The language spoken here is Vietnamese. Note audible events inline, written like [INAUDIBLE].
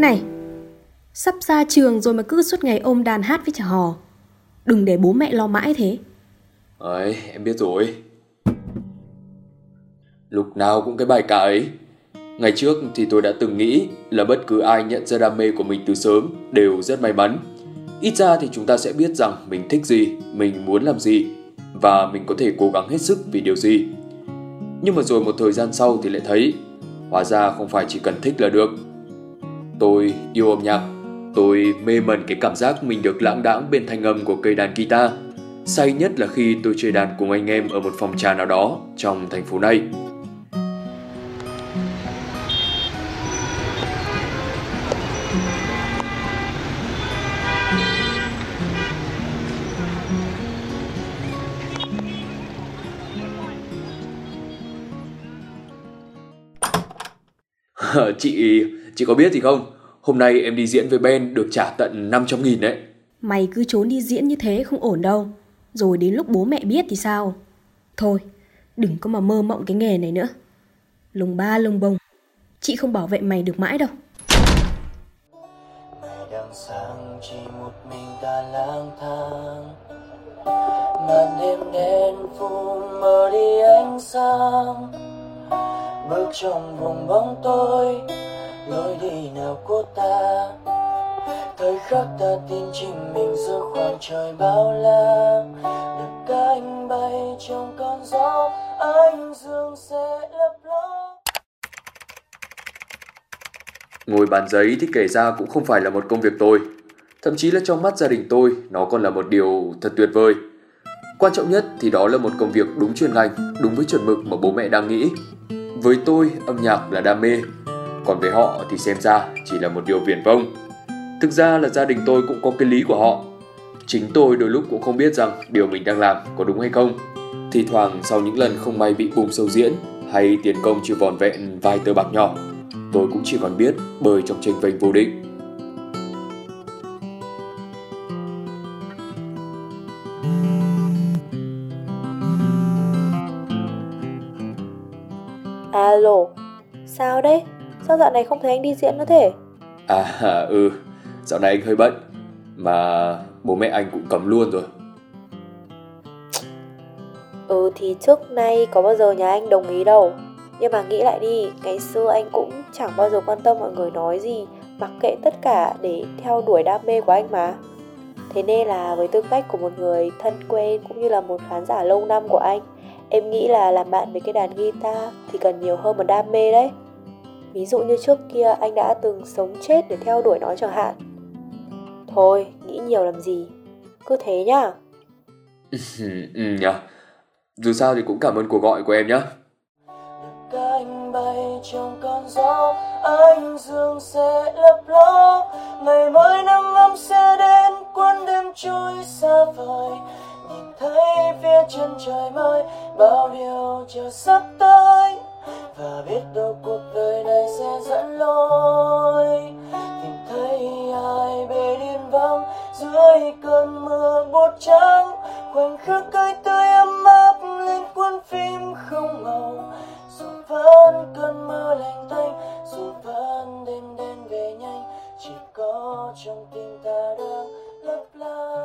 Này, sắp ra trường rồi mà cứ suốt ngày ôm đàn hát với chả hò. Đừng để bố mẹ lo mãi thế. Ấy, em biết rồi. Lúc nào cũng cái bài ca ấy. Ngày trước thì tôi đã từng nghĩ là bất cứ ai nhận ra đam mê của mình từ sớm đều rất may mắn. Ít ra thì chúng ta sẽ biết rằng mình thích gì, mình muốn làm gì và mình có thể cố gắng hết sức vì điều gì. Nhưng mà rồi một thời gian sau thì lại thấy hóa ra không phải chỉ cần thích là được. Tôi yêu âm nhạc, tôi mê mẩn cái cảm giác mình được lãng đãng bên thanh âm của cây đàn guitar. Say nhất là khi tôi chơi đàn cùng anh em ở một phòng trà nào đó trong thành phố này. [LAUGHS] chị, chị có biết gì không? Hôm nay em đi diễn với Ben được trả tận 500 nghìn đấy. Mày cứ trốn đi diễn như thế không ổn đâu. Rồi đến lúc bố mẹ biết thì sao? Thôi, đừng có mà mơ mộng cái nghề này nữa. Lùng ba lùng bông. Chị không bảo vệ mày được mãi đâu. Ngày đang sáng chỉ một mình ta lang thang Màn đêm đen phủ trong vùng bóng tối Lối đi nào của ta Thời khắc ta tin chính mình giữa khoảng trời bao la Được cánh bay trong cơn gió Anh dương sẽ lấp ló Ngồi bàn giấy thì kể ra cũng không phải là một công việc tôi. Thậm chí là trong mắt gia đình tôi, nó còn là một điều thật tuyệt vời. Quan trọng nhất thì đó là một công việc đúng chuyên ngành, đúng với chuẩn mực mà bố mẹ đang nghĩ. Với tôi, âm nhạc là đam mê, còn với họ thì xem ra chỉ là một điều viển vông. Thực ra là gia đình tôi cũng có cái lý của họ. Chính tôi đôi lúc cũng không biết rằng điều mình đang làm có đúng hay không. Thì thoảng sau những lần không may bị bùng sâu diễn hay tiền công chưa vòn vẹn vài tờ bạc nhỏ, tôi cũng chỉ còn biết bơi trong tranh vênh vô định. Alo, sao đấy? Sao dạo này không thấy anh đi diễn nữa thế? À ừ, dạo này anh hơi bận Mà bố mẹ anh cũng cấm luôn rồi Ừ thì trước nay có bao giờ nhà anh đồng ý đâu Nhưng mà nghĩ lại đi, ngày xưa anh cũng chẳng bao giờ quan tâm mọi người nói gì Mặc kệ tất cả để theo đuổi đam mê của anh mà Thế nên là với tư cách của một người thân quen cũng như là một khán giả lâu năm của anh Em nghĩ là làm bạn với cái đàn guitar thì cần nhiều hơn một đam mê đấy. Ví dụ như trước kia anh đã từng sống chết để theo đuổi nó chẳng hạn. Thôi, nghĩ nhiều làm gì? Cứ thế nhá. [LAUGHS] Ừ, nhờ. Dù sao thì cũng cảm ơn cuộc gọi của em nhé cánh bay trong cơn gió anh dương sẽ lấp ló. Ngày mới nắng ấm sẽ đến cuốn đêm trôi xa vời. Nhìn thấy phía chân trời mới bao điều chờ sắp tới, và biết đâu cuộc đời này sẽ dẫn lối. Tìm thấy ai bên điên vắng dưới cơn mưa bột trắng, khoảnh khắc cây tươi ấm áp lên cuốn phim không màu dù vẫn cơn mưa lạnh tanh, dù vẫn đêm đen về nhanh, chỉ có trong tim ta đang lấp lánh.